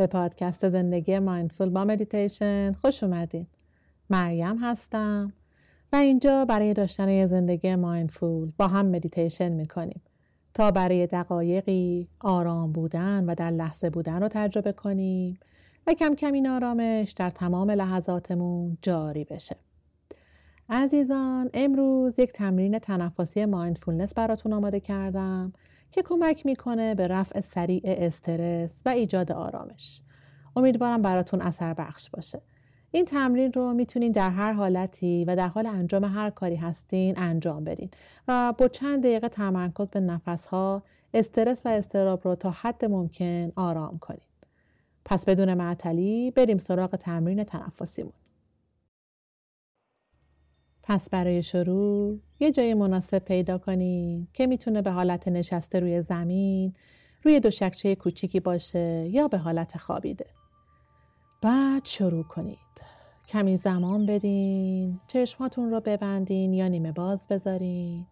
به پادکست زندگی mindful با مدیتیشن خوش اومدین. مریم هستم و اینجا برای داشتن یه زندگی mindful با هم مدیتیشن می‌کنیم تا برای دقایقی آرام بودن و در لحظه بودن رو تجربه کنیم و کم کم این آرامش در تمام لحظاتمون جاری بشه. عزیزان امروز یک تمرین تنفسی mindfulness براتون آماده کردم که کمک می‌کنه به رفع سریع استرس و ایجاد آرامش. امیدوارم براتون اثر بخش باشه. این تمرین رو می‌تونین در هر حالتی و در حال انجام هر کاری هستین انجام بدین و با چند دقیقه تمرکز به نفسها استرس و استراب رو تا حد ممکن آرام کنین. پس بدون معطلی بریم سراغ تمرین تنفسیمون. پس برای شروع یه جای مناسب پیدا کنید که می‌تونه به حالت نشسته روی زمین روی دو شکچه کوچیکی باشه یا به حالت خوابیده. بعد شروع کنید. کمی زمان بدین، چشماتون رو ببندین یا نیمه باز بذارین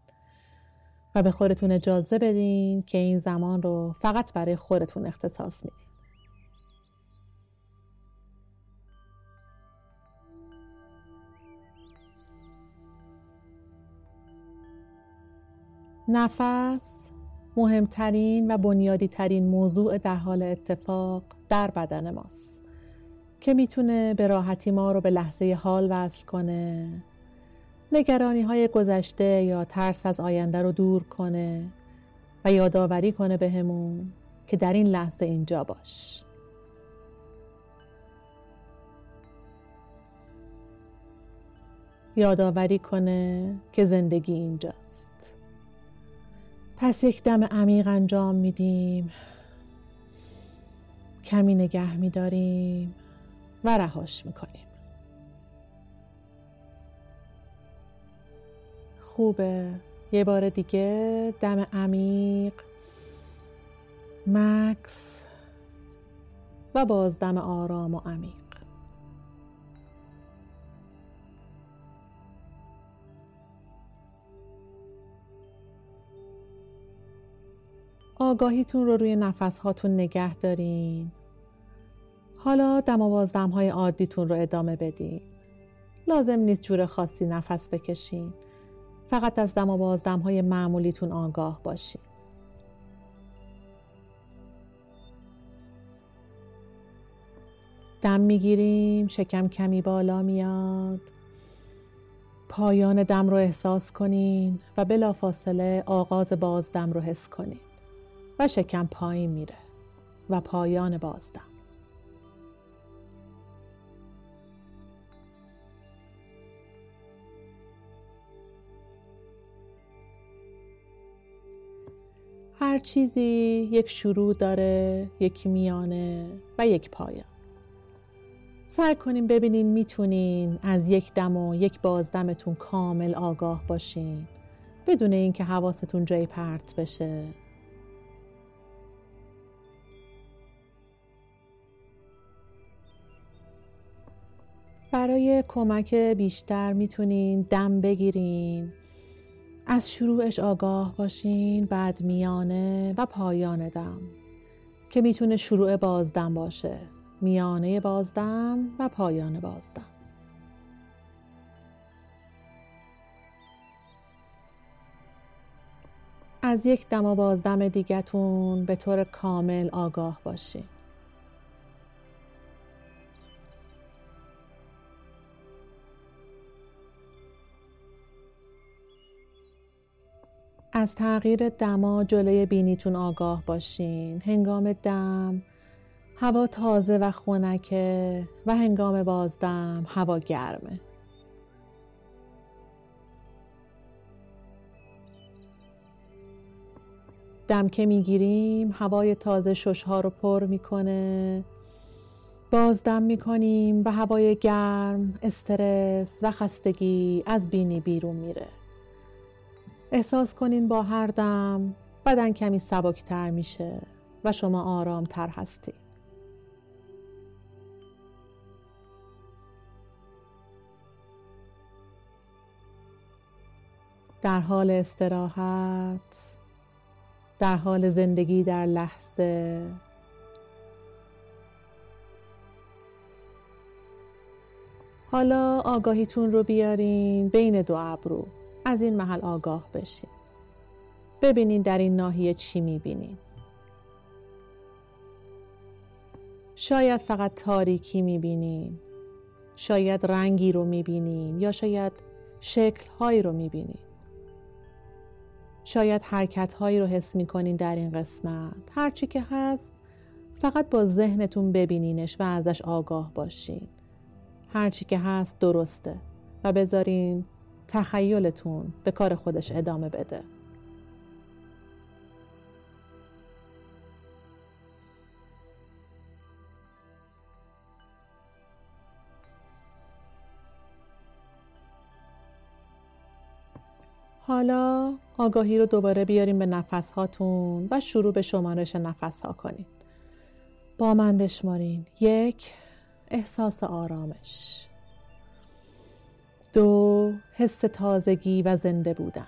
و به خودتون اجازه بدین که این زمان رو فقط برای خودتون اختصاص میدین. نفس مهمترین و بنیادی ترین موضوع در حال اتفاق در بدن ماست که می‌تونه به راحتی ما رو به لحظه حال وصل کنه نگرانی های گذشته یا ترس از آینده رو دور کنه و یادآوری کنه بهمون که در این لحظه اینجا باش. یادآوری کنه که زندگی اینجاست. پس یک دم عمیق انجام میدیم. کمی نگه میداریم و رهاش می‌کنیم. خوبه. یه بار دیگه دم عمیق مکس و باز دم آرام و عمیق. آگاهیتون رو روی نفس هاتون نگه دارین. حالا دم و بازدم های عادیتون رو ادامه بدین. لازم نیست جور خاصی نفس بکشین. فقط از دم و بازدم های معمولیتون آگاه باشین. دم می‌گیریم شکم کمی بالا میاد پایان دم رو احساس کنین و بلافاصله آغاز بازدم رو حس کنین و شکم پایین میره و پایان بازدم هر چیزی یک شروع داره، یک میانه و یک پایان. سعی کنیم ببینین می‌تونین از یک دم و یک بازدمتون کامل آگاه باشین بدون اینکه حواستون جای پرت بشه برای کمک بیشتر می‌تونین دم بگیرین. از شروعش آگاه باشین بعد میانه و پایان دم که می‌تونه شروع بازدم باشه. میانه بازدم و پایان بازدم. از یک دم و بازدم دیگتون به طور کامل آگاه باشین. از تغییر دما جلوی بینیتون آگاه باشین. هنگام دم هوا تازه و خنکه و هنگام بازدم هوا گرمه. دم که می‌گیریم هوای تازه ششها رو پر می‌کنه. بازدم می‌کنیم و هوای گرم استرس و خستگی از بینی بیرون میره. احساس کنین با هر دم بدن کمی سبکتر میشه و شما آرامتر هستید. در حال استراحت در حال زندگی در لحظه حالا آگاهیتون رو بیارین بین دو ابرو از این محل آگاه بشین. ببینین در این ناحیه چی می‌بینین. شاید فقط تاریکی می‌بینین. شاید رنگی رو می‌بینین یا شاید شکلهایی رو می‌بینین. شاید حرکتهایی رو حس می‌کنین در این قسمت. هرچی که هست فقط با ذهنتون ببینینش و ازش آگاه باشین. هرچی که هست درسته و بذارین تخیلتون به کار خودش ادامه بده حالا آگاهی رو دوباره بیاریم به نفس هاتون و شروع به شمارش نفس ها کنید. با من بشمارین. یک احساس آرامش. دو حس تازگی و زنده بودن.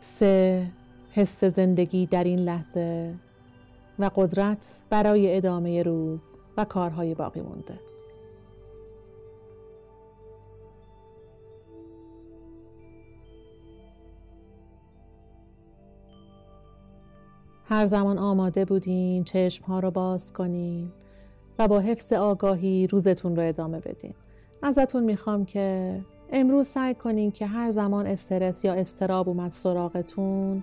سه حس زندگی در این لحظه و قدرت برای ادامه روز و کارهای باقی مونده. هر زمان آماده بودین چشم ها رو باز کنین و با حفظ آگاهی روزتون رو ادامه بدین. ازتون می‌خوام که امروز سعی کنین که هر زمان استرس یا استراب اومد سراغتون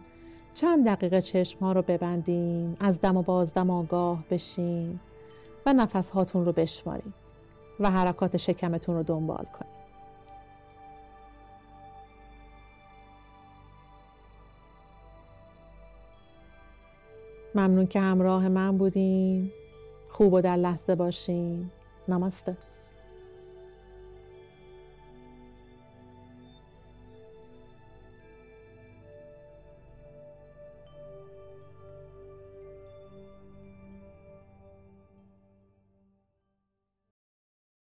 چند دقیقه چشم ها رو ببندین از دم و بازدم آگاه بشین و نفس هاتون رو بشمارین و حرکات شکمتون رو دنبال کنین. ممنون که همراه من بودین. خوب و در لحظه باشین. نماسته.